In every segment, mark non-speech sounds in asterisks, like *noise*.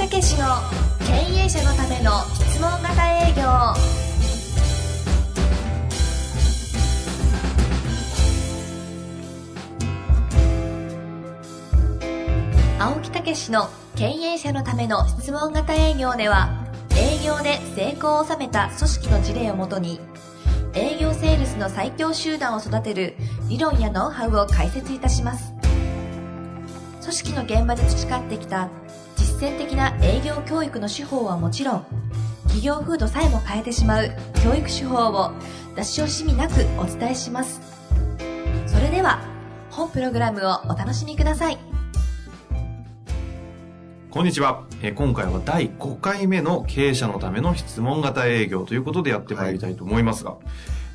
武史の経営者のための質問型営業青木武史の経営者のための質問型営業では営業で成功を収めた組織の事例をもとに営業セールスの最強集団を育てる理論やノウハウを解説いたします。組織の現場で培ってきた践的な営業教育の手法はもちろん企業風土さえも変えてしまう教育手法を出し惜しみなくお伝えします。それでは本プログラムをお楽しみください。こんにちは、えー今回は第5回目の経営者のための質問型営業ということでやってまいりたいと思いますが、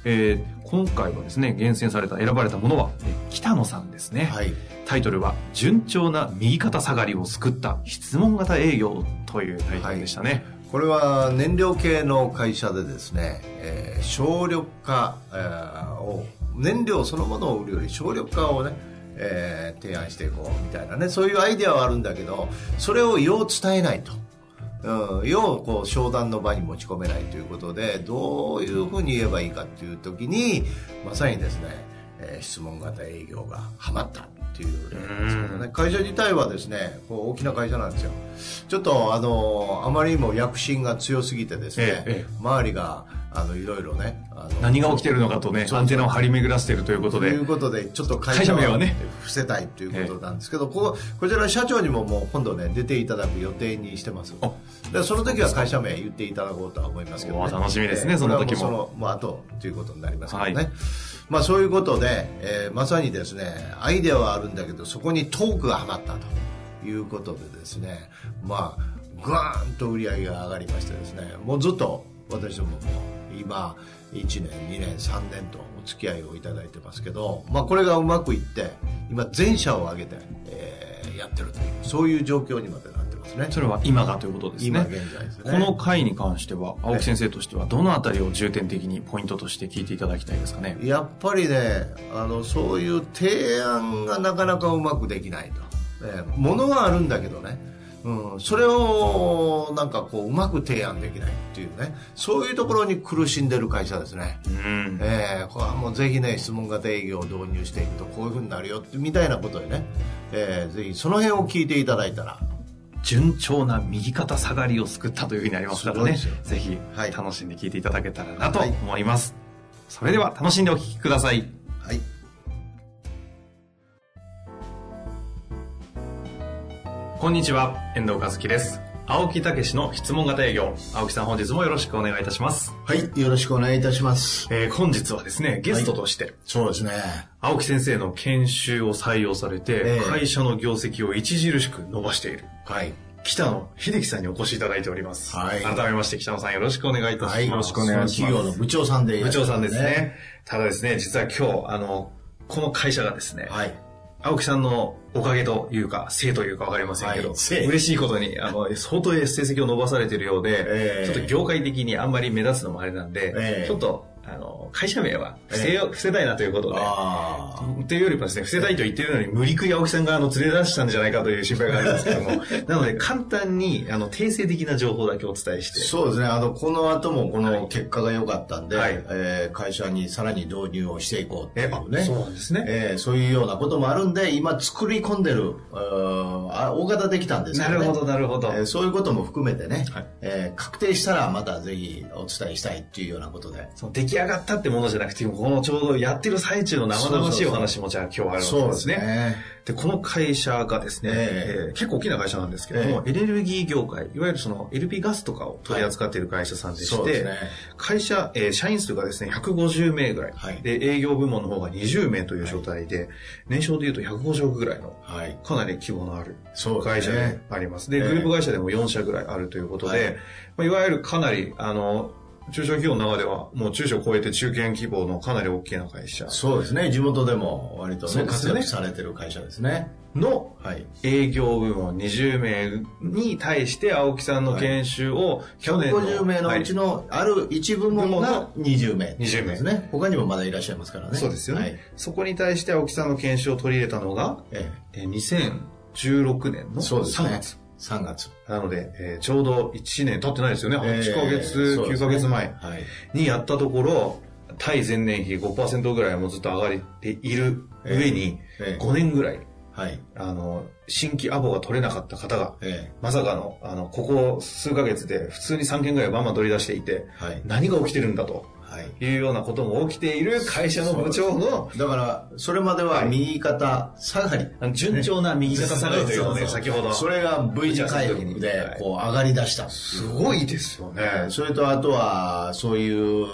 えー今回はですね、厳選された、選ばれたものは、えー北野さんですね。はい。タイトルは、順調な右肩下がりを救った質問型営業というタイトルでしたね。これは燃料系の会社でですね、えー省力化、えーを、燃料そのものを売るより省力化をね、えー提案していこうみたいなね、そういうアイデアはあるんだけど、それをよう伝えないと。うん、ようこう商談の場に持ち込めないということでどういうふうに言えばいいかっていう時にまさにですね、えー質問型営業がハマったっていう例なん。ですけどね。会社自体はですねこう大きな会社なんですよ。ちょっとあのあまりにも躍進が強すぎてですね、ええええ。周りがあのいろいろねあの何が起きてるのかとね、アンテナを張り巡らせているということで。という、ことでちょっと会会社名はね。伏せたいということなんですけど、こここちらの社長にももう今度ね出ていただく予定にしてます。あ。でその時は会社名言っていただこうとは思いますけど、おー楽しみですねその時も。そのもう後ということになりますけどね、はいまあそういうことで、えーまさにですねアイデアはあるんだけどそこにトークがはまったということでですねまあグワーンと売り上げが上がりましてですねもうずっと私どもも今1年2年3年とお付き合いをいただいてますけど、まあ、これがうまくいって今全社を挙げて、えーやってるというそういう状況にまでなすね。それは今がということですね。今現在ですね。この回に関しては、青木先生としては、どのあたりを重点的にポイントとして聞いていただきたいですかね？やっぱりねあのそういう提案がなかなかうまくできないと、えーものはあるんだけどね、うん、それをなんかこううまく提案できないっていうね。そういうところに苦しんでる会社ですね、うん。えーこれはもうぜひね質問型営業を導入していくとこういうふうになるよってみたいなことでね、えーぜひその辺を聞いていただいたら順調な右肩下がりを救ったというふうになりますからね。ぜひ、はい楽しんで聞いていただけたらなと思います。それでは、楽しんでお聞きください。はいこんにちは、遠藤和樹です。青木武の質問型営業。青木さん本日もよろしくお願いいたします。はいよろしくお願いいたしますえー本日はですね、ゲストとして、そうですね青木先生の研修を採用されて、ええ会社の業績を著しく伸ばしている、はい。北野秀樹さんにお越しいただいております。はい。改めまして北野さんよろしくお願いいたします。はいよろしくお願いします。企業の部長さんで。いら部長さんですね。ただですね、実は今日、あの、この会社がですね、はい。青木さんのおかげというか、せいというかわかりませんけど、はい。嬉しいことに、あの、*laughs* 相当成績を伸ばされているようで、ええ。ちょっと業界的にあんまり目立つのもあれなんで、ええ。ちょっと、あの、会社名は伏せよ、伏せたいなということで、っていうよりもですね、伏せたいと言ってるのに、無理くり青木さんがあの連れ出したんじゃないかという心配があるんですけども、*laughs* なので簡単に、あの、定性的な情報だけお伝えして、そうですね。あの、この後もこの結果が良かったんで、はいえー会社にさらに導入をしていこうっていうね。そうですねえーそういうようなこともあるんで、今作り込んでる、あ大型できたんですけどね。なるほど、なるほど。えーそういうことも含めてね、はいえー確定したらまたぜひお伝えしたいっていうようなことで。その出来上がったってものじゃなくて、このちょうどやってる最中の生々しいお話もじゃあ今日はあるわけですね。ね。で、この会社がですね、えええー結構大きな会社なんですけれども、エネルギー業界、いわゆるその LP ガスとかを取り扱っている会社さんでして、そうですね。会社、えー社員数がですね、150名ぐらい、はいで、営業部門の方が20名という状態で、年商でいうと150億ぐらいの、はい。かなり規模のある会社であります。で、ええグループ会社でも4社ぐらいあるということで、はいいまあ、いわゆるかなり、あの、中小企業の中では、もう中小を超えて中堅規模のかなり大きな会社そうですね。地元でも割とね、ね活躍されてる会社ですね。のはい。営業部門20名に対して青木さんの研修を去年の、150名のうちのある一部門が20名。20名ですね。他にもまだいらっしゃいますからね。そうですよね、はいそこに対して青木さんの研修を取り入れたのが、ええー2016年のそうですね3月。3月。なので、えーちょうど1年経ってないですよね。8ヶ月、えーそうで9すねヶ月前はい。にやったところ、対前年比5%ぐらいもずっと上がっている上に、ええ5年ぐらい、はい。あの、新規アポが取れなかった方が、えまさかの、あの、ここ数ヶ月で普通に3件ぐらいバンバン取り出していて、えはい。何が起きてるんだとはい。いうようなことも起きている会社の部長の、だから、それまでは右肩下がり。あの順調な右肩下がりというのをね、先ほど。それが V 字回復で、こう、上がり出した。すごいですよね。えーそれとあとは、そういう、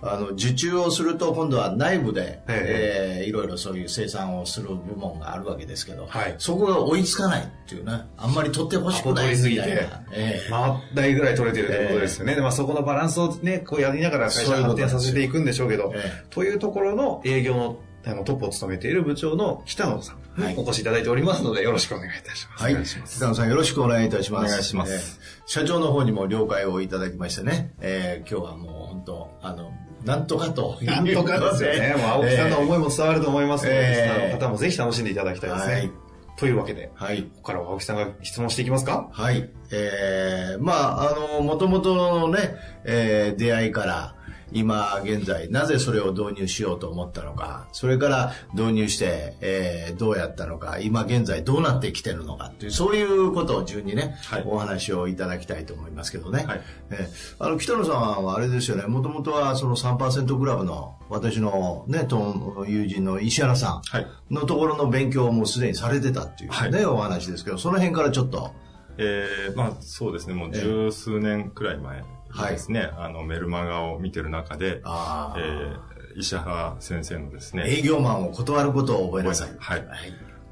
あの、受注をすると、今度は内部で、ええーいろいろそういう生産をする部門があるわけですけど、はいそこが追いつかないっていうね、あんまり取ってほしくないみたいな。えー回ったいぐらい取れてるということですよね。でまあそこのバランスをね、こうやりながら会社を発展させていくんでしょうけど、えというところの営業のあのトップを務めている部長の北野さんはいにお越しいただいておりますので、よろしくお願いいたします。はい。北野さんよろしくお願いいたします。お願いしますえー社長の方にも了解をいただきましてね、えー今日はもう本当、あの、なんとかとなんとかですよね。もう青木さんの思いも伝わると思いますので、えーの方もぜひ楽しんでいただきたいですね。はいというわけで、はい。ここからは青木さんが質問していきますか？はい。えー、まあ、あの、もともとのね、えー出会いから、今現在、なぜそれを導入しようと思ったのか、それから導入して、えーどうやったのか、今現在どうなってきてるのかっていう、そういうことを順にね、はい。お話をいただきたいと思いますけどね。はい。えーあの、北野さんはあれですよね、もともとはその3%クラブの私のね、と友人の石原さんはい。のところの勉強をもうすでにされてたっていうね、はい。お話ですけど、その辺からちょっと、えー、まあそうですね、もう十数年くらい前ですね、あのメルマガを見てる中で、あー。えー、石原先生のですね、営業マンを断ることを覚えなさい。はい。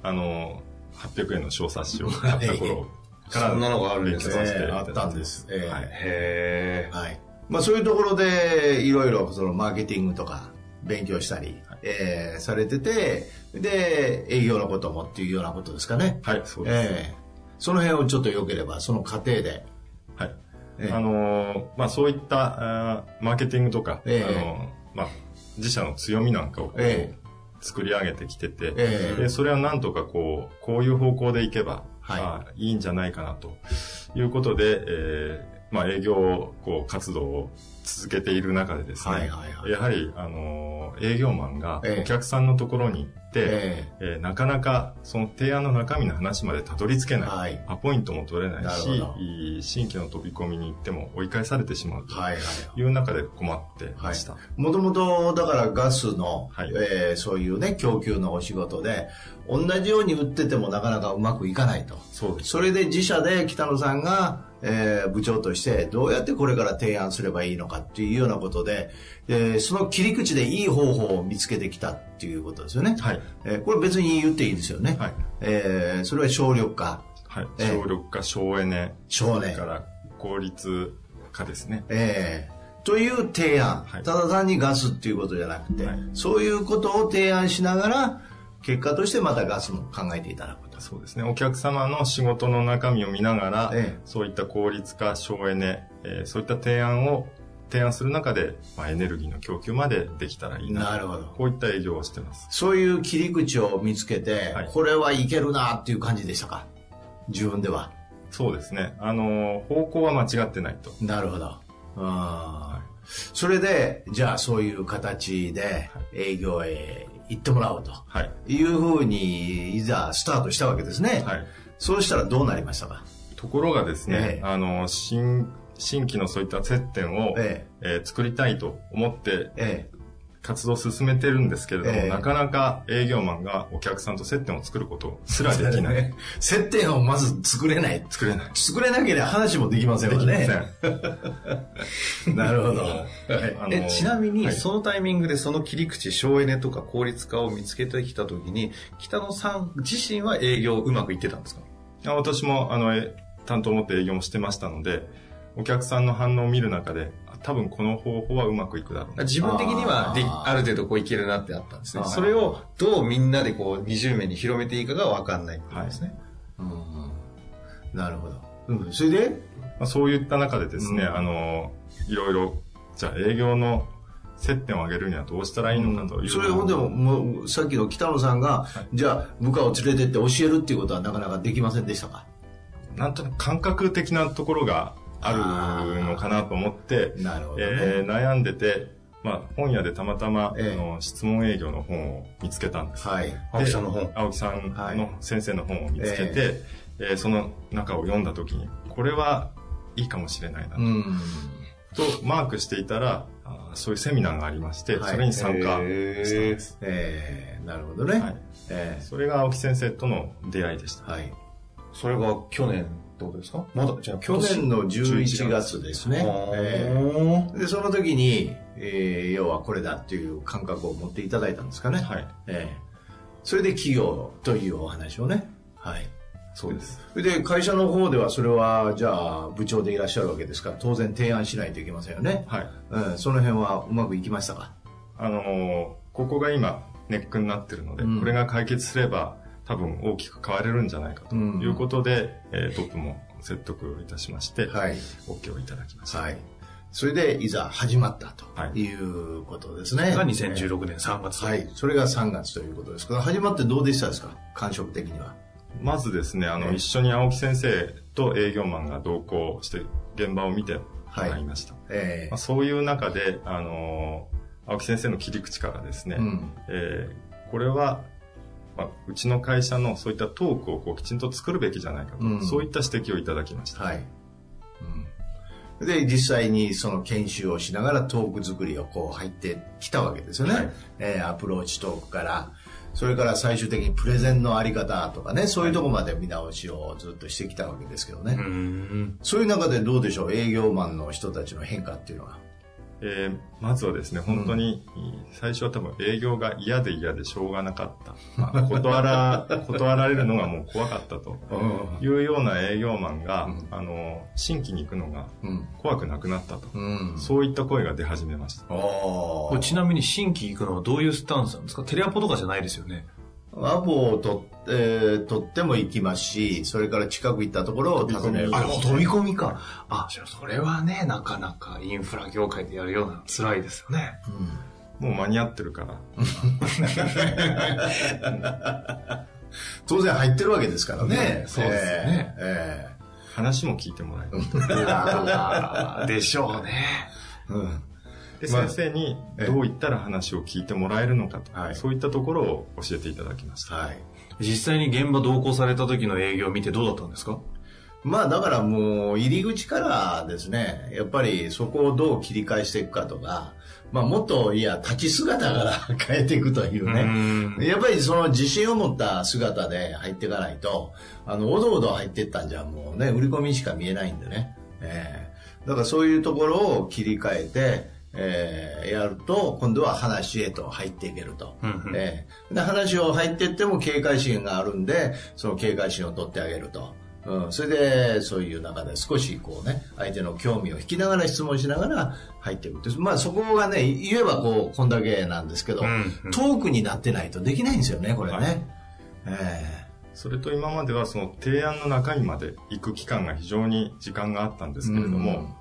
あの、800円の小冊子を買った *laughs* 頃から、そんなのがあるんですね。えーあったんです。えーはい。へはい。まあそういうところで、いろいろそのマーケティングとか勉強したり、えーされてて、で、営業のこともっていうようなことですかね。はい、そうです。えーその辺をちょっと良ければ、その過程で。あのーまあそういった、マーケティングとか、ええ。あのーまあ自社の強みなんかを作り上げてきてて、ええ。でそれはなんとかこう、こういう方向でいけば、はい。あーいいんじゃないかなということで、えーまあ営業こう活動を続けている中でですね、はいはいはいやはり、あのー営業マンがええお客さんのところに行って、ええーなかなかその提案の中身の話までたどり着けない。はいアポイントも取れないし新規の飛び込みに行っても追い返されてしまうと。いう中で困ってました。もともと、だからガスの、はいえーそういうね、供給のお仕事で、同じように売っててもなかなかうまくいかないと。そうです。それで自社で北野さんが、えー部長としてどうやってこれから提案すればいいのかっていうようなことで、えーその切り口でいい方法を見つけてきたっていうことですよね。はい。えーこれ別に言っていいですよね。はい。えーそれは省力化、はい。ええ省力化、省エネ、省エネから効率化ですね。えーという提案、はいただ単にガスっていうことじゃなくて、はいそういうことを提案しながら、結果としてまたガスも考えていただくと。そうですね。お客様の仕事の中身を見ながら、ええそういった効率化、省エネ、えーそういった提案を提案する中で、まあ、エネルギーの供給までできたらいいな。なるほどこういった営業をしてます。そういう切り口を見つけて、はいこれはいけるなっていう感じでしたか？自分では。そうですね。あのー方向は間違ってないと。なるほど。あーそれで、じゃあそういう形で営業へ行ってもらおうとはい。いうふうに、いざスタートしたわけですね。はい。そうしたらどうなりましたか？ところがですね、ええあの、新、新規のそういった接点を、ええー作りたいと思ってえ、え活動を進めてるんですけれども、ええなかなか営業マンがお客さんと接点を作ることすらできない。ね *laughs* 接点をまず作れない。作れない。作れなければ話もできませんできま。せん。*laughs* *laughs* なるほど。あのえちなみに、はいそのタイミングでその切り口、省エネとか効率化を見つけてきたときに、北野さん自身は営業うまくいってたんですか？あ私も、あの、え担当を持って営業もしてましたので、お客さんの反応を見る中で、あ多分この方法はうまくいくだろうな。自分的にはである程度こういけるなってあったんですね。それをどうみんなでこう20名に広めていいかがわかんないってことですね。うん。なるほど。うん、それで？まあ、そういった中でですね、うん。あの、いろいろ、じゃあ営業の接点を上げるにはどうしたらいいのかという。それをでも、もう、さっきの北野さんが、じゃあ部下を連れてって教えるっていうことはなかなかできませんでしたか？なんとなく感覚的なところがあるのかなと思って、なるほどね。えー悩んでて、まあ、本屋でたまたま、ええあの質問営業の本を見つけたんです。はい。青木さんの本。青木さんはいの先生の本を見つけて、えーその中を読んだ時に、これはいいかもしれないなうん。とマークしていたら、そういうセミナーがありまして、はいそれに参加したんです。えー、なるほどね。はいえそれが青木先生との出会いでした。ーはい。それが去年ってことですか？まだ、じゃあ去年の11月ですね。えね。ーで、その時に、えー要はこれだっていう感覚を持っていただいたんですかね。はい。えーそれで企業というお話をね。はい。そうです。で会社の方ではそれはじゃあ部長でいらっしゃるわけですから当然提案しないといけませんよね。はい。うん、その辺はうまくいきましたか？あのーここが今ネックになってるので、うんこれが解決すれば多分大きく変われるんじゃないかとうんいうことで、えートップも説得いたしまして、はい。OK をいただきました。はい。それでいざ始まったとはいいうことですね。が2016年3月。はい。それが3月ということですから、始まってどうでしたですか？感触的には。まずですね、あの、ええ一緒に青木先生と営業マンが同行して現場を見てもらいました。えまあ、そういう中で、あのー青木先生の切り口からですね、ーうん。えーこれは、まあ、うちの会社のそういったトークをこうきちんと作るべきじゃないかと、うんそういった指摘をいただきました。はい。うん。で、実際にその研修をしながらトーク作りをこう入ってきたわけですよね。はいえーアプローチトークから、それから最終的にプレゼンのあり方とかね、そういうところまで見直しをずっとしてきたわけですけどね。そういう中でどうでしょう、営業マンの人たちの変化っていうのは。えーまずはですね、本当に、最初は多分営業が嫌で嫌でしょうがなかった。まあ、断ら、*laughs* 断られるのがもう怖かったというような営業マンが、うんあの、新規に行くのがうん。怖くなくなったと。うん。そういった声が出始めました。おこれちなみに新規行くのはどういうスタンスなんですか？テレアポとかじゃないですよね。アポを取って、えー取っても行きますし、それから近く行ったところを訪ねる。あ、飛び込みか。あ、それはね、なかなかインフラ業界でやるような辛いですよね。うんもう間に合ってるから。*laughs* 当然入ってるわけですからね。そうですよねええ話も聞いてもらえる。でしょうね。えうん。で、まあ先生にええどういったら話を聞いてもらえるのかと、はいそういったところを教えていただきました。はい。実際に現場同行された時の営業を見てどうだったんですか？まあだからもう入り口からですね、やっぱりそこをどう切り返していくかとか、まあもっといや立ち姿から *laughs* 変えていくというね。ね。やっぱりその自信を持った姿で入っていかないと、あの、おどおど入っていったんじゃもうね、売り込みしか見えないんでね。ええだからそういうところを切り替えて、ええやると、今度は話へと入っていけると。うんうんええで話を入っていっても警戒心があるんで、その警戒心を取ってあげると。うん、それで、そういう中で少しこうね、相手の興味を引きながら質問しながら入っていくって。まあそこがね、言えばこう、こんだけなんですけど、うんうんトークになってないとできないんですよね、これね。はいえそれと今まではその提案の中身まで行く期間が非常に時間があったんですけれども、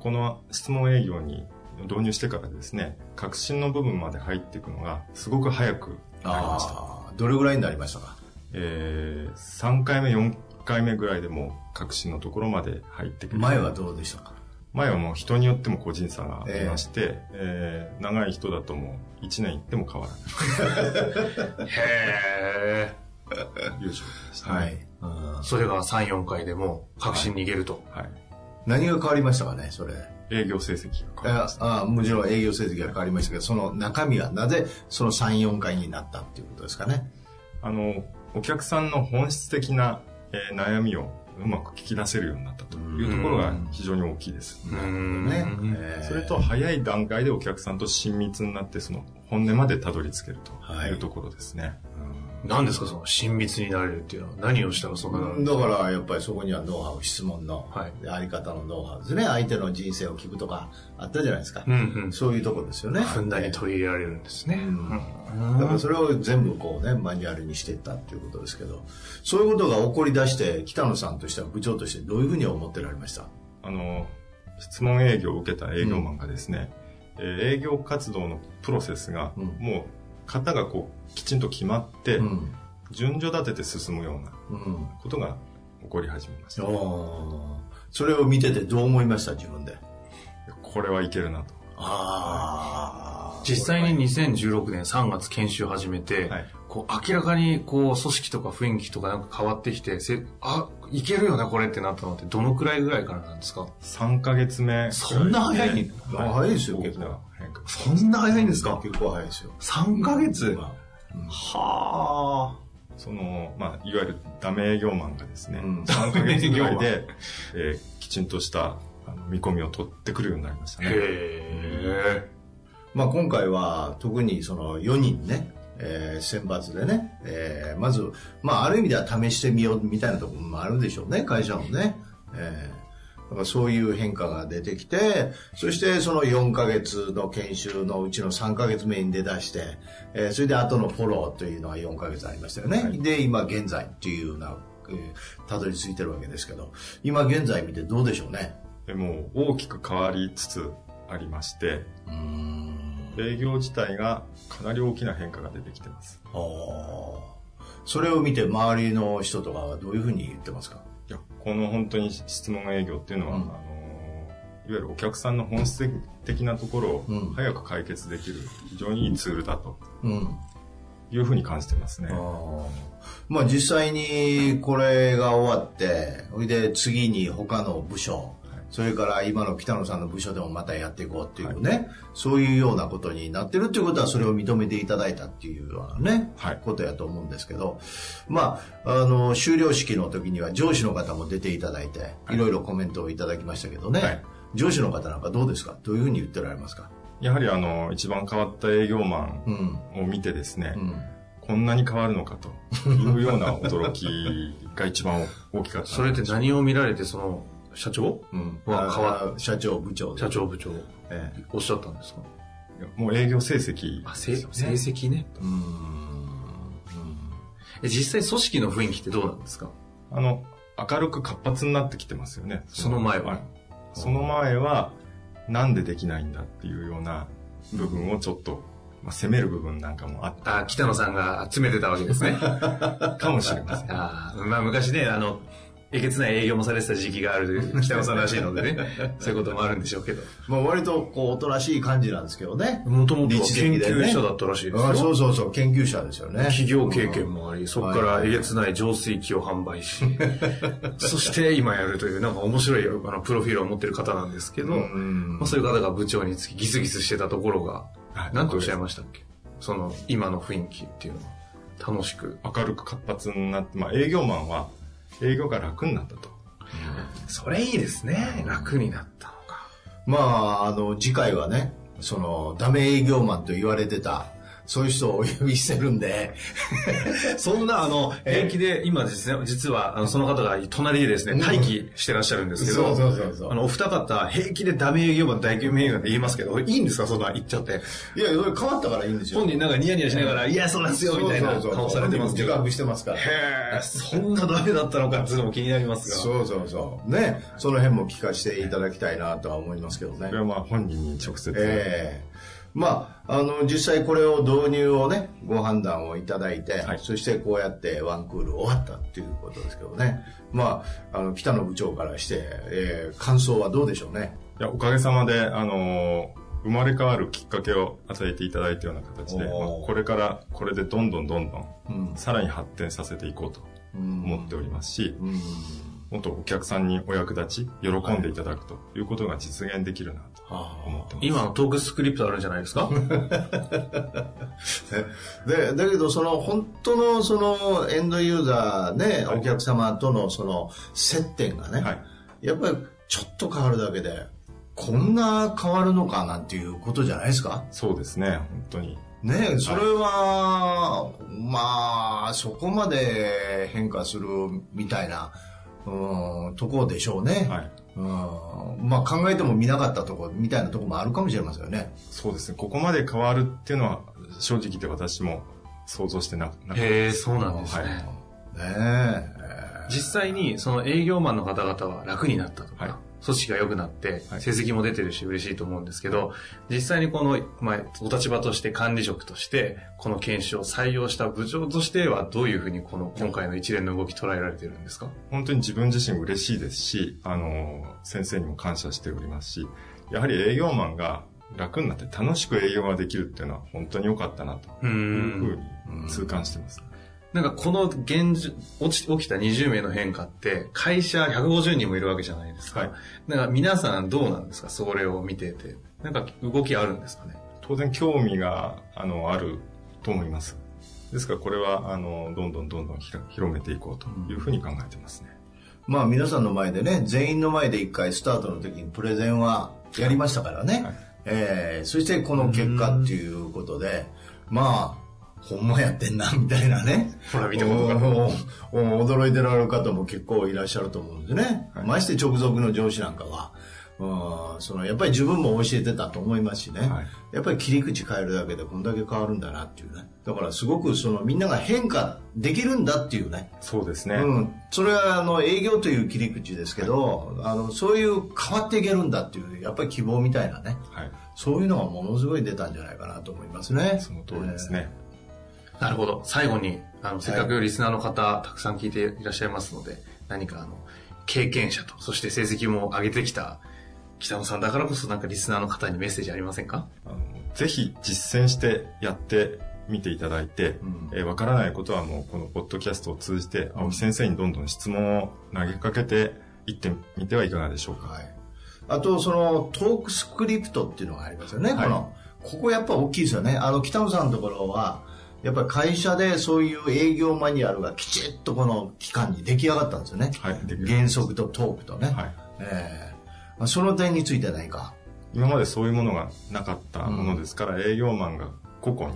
この質問営業に導入してからですね、革新の部分まで入っていくのがすごく早くえなりました。どれぐらいになりましたか？えー、3回目、4回目ぐらいでもう革新のところまで入ってくる。前はどうでしたか？前はもう人によっても個人差がありまして、えー長い人だともう1年行っても変わらない。*laughs* へ優勝でした、はいね。。うんーそれが3、4回でもう確信にいけると。はい。何が変わりましたかね、それ。営業成績が変わりました。ああもちろん営業成績が変わりましたけど、その中身はなぜその3、4回になったっていうことですかね？あの、お客さんの本質的な、えー悩みをうまく聞き出せるようになったというところが非常に大きいです。うーんね。ええそれと早い段階でお客さんと親密になってその本音までたどり着けるはいというところですね。何ですかその親密になれるっていうのは何をしたらそんななるんですだかからやっぱりそこにはノウハウ、質問のはいあり方のノウハウですね。相手の人生を聞くとかあったじゃないですか。うんうん。そういうとこですよね。ふんだんに取り入れられるんですね。だからそれを全部こうね、マニュアルにしていったっていうことですけど、そういうことが起こり出して、北野さんとしては部長としてどういうふうに思ってられました？あの、質問営業を受けた営業マンがですね、えー営業活動のプロセスがうんもう型がこうきちんと決まって、うん。順序立てて進むようなうん。ことが起こり始めました。おーそれを見ててどう思いました？自分で。これはいけるなと。ああ。実際に2016年3月研修始めて、はいこう明らかにこう組織とか雰囲気とかなんか変わってきて、せあ、いけるよねこれってなったのってどのくらいぐらいからなんですか？3ヶ月目。そんな早いはい早いですよ結構そんな早いんですか？結構早いですよ。3ヶ月？まはあ。その、まあ、いわゆるダメ営業マンがですね、うん3ヶ月ぐらいで、えーきちんとしたあの見込みを取ってくるようになりましたね。へえ。まあ、今回は特にその4人ね、えー選抜でね、えーまず、まあ、ある意味では試してみようみたいなところもあるでしょうね、会社もね。えーだからそういう変化が出てきて、そしてその4ヶ月の研修のうちの3ヶ月目に出だして、えーそれで後のフォローというのが4ヶ月ありましたよね。で、今現在っていうような、えーたどり着いてるわけですけど、今現在見てどうでしょうね？でもう大きく変わりつつありまして。営業自体がかなり大きな変化が出てきてます。それを見て周りの人とかはどういうふうに言ってますか？いや、この本当に質問営業っていうのは、うんあの、いわゆるお客さんの本質的なところうんを早く解決できる非常にいいツールだとうん。いうふうに感じてますね。まあ実際にこれが終わって、それで次に他の部署、それから今の北野さんの部署でもまたやっていこうっていうね、そういうようなことになってるっていうことはそれを認めていただいたっていうようなね、はい。ことやと思うんですけど、まあ、あの、終了式の時には上司の方も出ていただいて、い。ろいろコメントをいただきましたけどね、はい。上司の方なんかどうですか？どういうふうに言ってられますか？やはりあの、一番変わった営業マうん。ンを見てですね、うん。こんなに変わるのかというような驚きが一番大きかった。それって何を見られて、その、社長？うん。は変わあ社長、部長で社長部長、ええおっしゃったんですか？もう営業成績あ、成績ね。うーん。え実際組織の雰囲気ってどうなんですか？あの、明るく活発になってきてますよね。その前ははいその前は、なんでできないんだっていうような部分をちょっと、まあ、責める部分なんかもあっあ、北野さんが集めてたわけですね。た *laughs* かもしれません。あーまあ昔ね、あの、えげつない営業もされてた時期がある北野さんらしいのでね、*laughs* そういうこともあるんでしょうけど。まあ割とこう、おとなしい感じなんですけどね。もともと立研究者だったらしいですあそうよ。そうそう、研究者ですよね。企業経験もあり、そこからはいえげつない浄水器を販売し、*laughs* そして今やるという、なんか面白いあのプロフィールを持ってる方なんですけど、うんまあ、そういう方が部長につきギスギスしてたところが、はい何ておっしゃいましたっけ？その、今の雰囲気っていうのは、楽しく。明るく活発になって、まあ、営業マンは営業が楽になったと。それいいですね。楽になったのか。まあ、あの、次回はね、その、ダメ営業マンと言われてた、そういう人をお呼びしてるんで、*laughs* そんな、あの、平気で、今ですね、実は、あの、その方が隣でですね、待機してらっしゃるんですけど、そうそうそうそうあの、お二方、平気でダメ営業マン、大営業マンって言いますけど、いいんですか？そんな言っちゃって。いや、それ変わったからいいんですよ。本人なんかニヤニヤしながら、いや、そうなんですよ、みたいなそうそうそう顔されてますけど。自覚してますから。へえ、そんなダメだったのかっていうのも気になりますが。そうそうそう。ね、その辺も聞かせていただきたいなとは思いますけどねこれ。はまあ本人に直接。ええまあ、あの、実際これを導入をね、ご判断をいただいて、はいそしてこうやってワンクール終わったっていうことですけどね。まあ、あの、北野部長からして、えー感想はどうでしょうね？いや、おかげさまで、あのー生まれ変わるきっかけを与えていただいたような形で、まあこれからこれでどんどんどんどん、うんさらに発展させていこうと思っておりますし、うん。もっとお客さんにお役立ち、喜んでいただくということが実現できるな思ってます。今のトークスクリプトあるんじゃないですか？*laughs* で、だけどその本当のそのエンドユーザーね、はいお客様とのその接点がね、はい。やっぱりちょっと変わるだけで、こんな変わるのかなんていうことじゃないですか？そうですね、本当に。ねえそれは、まあ、そこまで変化するみたいな、うん、ところでしょうね。はい。うん、まあ考えても見なかったところみたいなところもあるかもしれませんよね。そうですね、ここまで変わるっていうのは、正直言って私も想像してななかったへえ、そうなんですね。はいねえ。実際にその営業マンの方々は楽になったとか、はい組織が良くなってはい。成績も出てるし嬉しいと思うんですけど、実際にこの、まあ、お立場として管理職としてこの研修を採用した部長としてはどういうふうにこの今回の一連の動き捉えられてるんですか？本当に自分自身嬉しいですし、あの、先生にも感謝しておりますし、やはり営業マンが楽になって楽しく営業ができるっていうのは本当に良かったなとういうふんうに痛感してます。なんかこの現じ落ち起きた20名の変化って会社150人もいるわけじゃないですか。はいなんか皆さんどうなんですか？それを見てて。なんか動きあるんですかね？当然興味が、あの、あると思います。ですからこれは、あの、どんどんどんどん広めていこうというふうに考えてますね。まあ皆さんの前でね、全員の前で一回スタートの時にプレゼンはやりましたからね。はいえーそしてこの結果っていうことで、まあ、ほんまやってんな、みたいなね。ほら見てことがおお驚いてられる方も結構いらっしゃると思うんですね。はいまして直属の上司なんかは、うんそのやっぱり自分も教えてたと思いますしね、はいやっぱり切り口変えるだけでこんだけ変わるんだなっていうね。だからすごくそのみんなが変化できるんだっていうね。そうですね。うん、それはあの営業という切り口ですけど、あのそういう変わっていけるんだっていうやっぱり希望みたいなねはい。そういうのがものすごい出たんじゃないかなと思いますねその通りですね。なるほど。最後に、あの、せっかくリスナーの方、たくさん聞いていらっしゃいますので、何かあの、経験者と、そして成績も上げてきた北野さんだからこそなんかリスナーの方にメッセージありませんか？あのぜひ実践してやってみていただいて、うん。えーわからないことはもうこのポッドキャストを通じて青木先生にどんどん質問を投げかけていってみてはいかがでしょうか？はい、あとそのトークスクリプトっていうのがありますよね、はい。この。ここやっぱ大きいですよね。あの北野さんのところはやっぱり会社でそういう営業マニュアルがきちっとこの期間に出来上がったんですよね、はい原則とトークとね、はい。ええまあ、その点について何か？今までそういうものがなかったものですから、営業マンが個々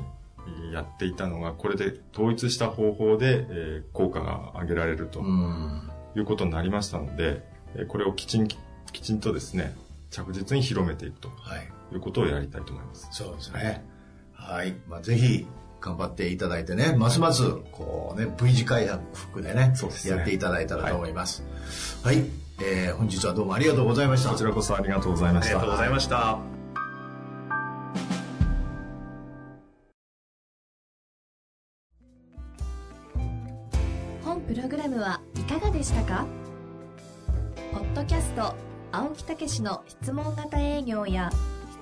にやっていたのが、これで統一した方法で、えー効果が上げられるとうんいうことになりましたので、えーこれをきちん、きちんとですね、着実に広めていくとはいいうことをやりたいと思います。そうですね。はい。まあ、ぜひ、頑張っていただいてね、ますます、こうね、V 字回復でね、そうですねやっていただいたらと思います。はい。えー本日はどうもありがとうございました。こちらこそありがとうございましたありがとう。ございました。本プログラムはいかがでしたか？ポッドキャスト青木武の質問型営業や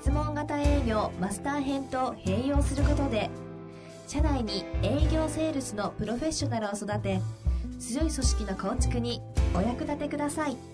質問型営業マスター編と併用することで社内に営業セールスのプロフェッショナルを育て強い組織の構築にお役立てください。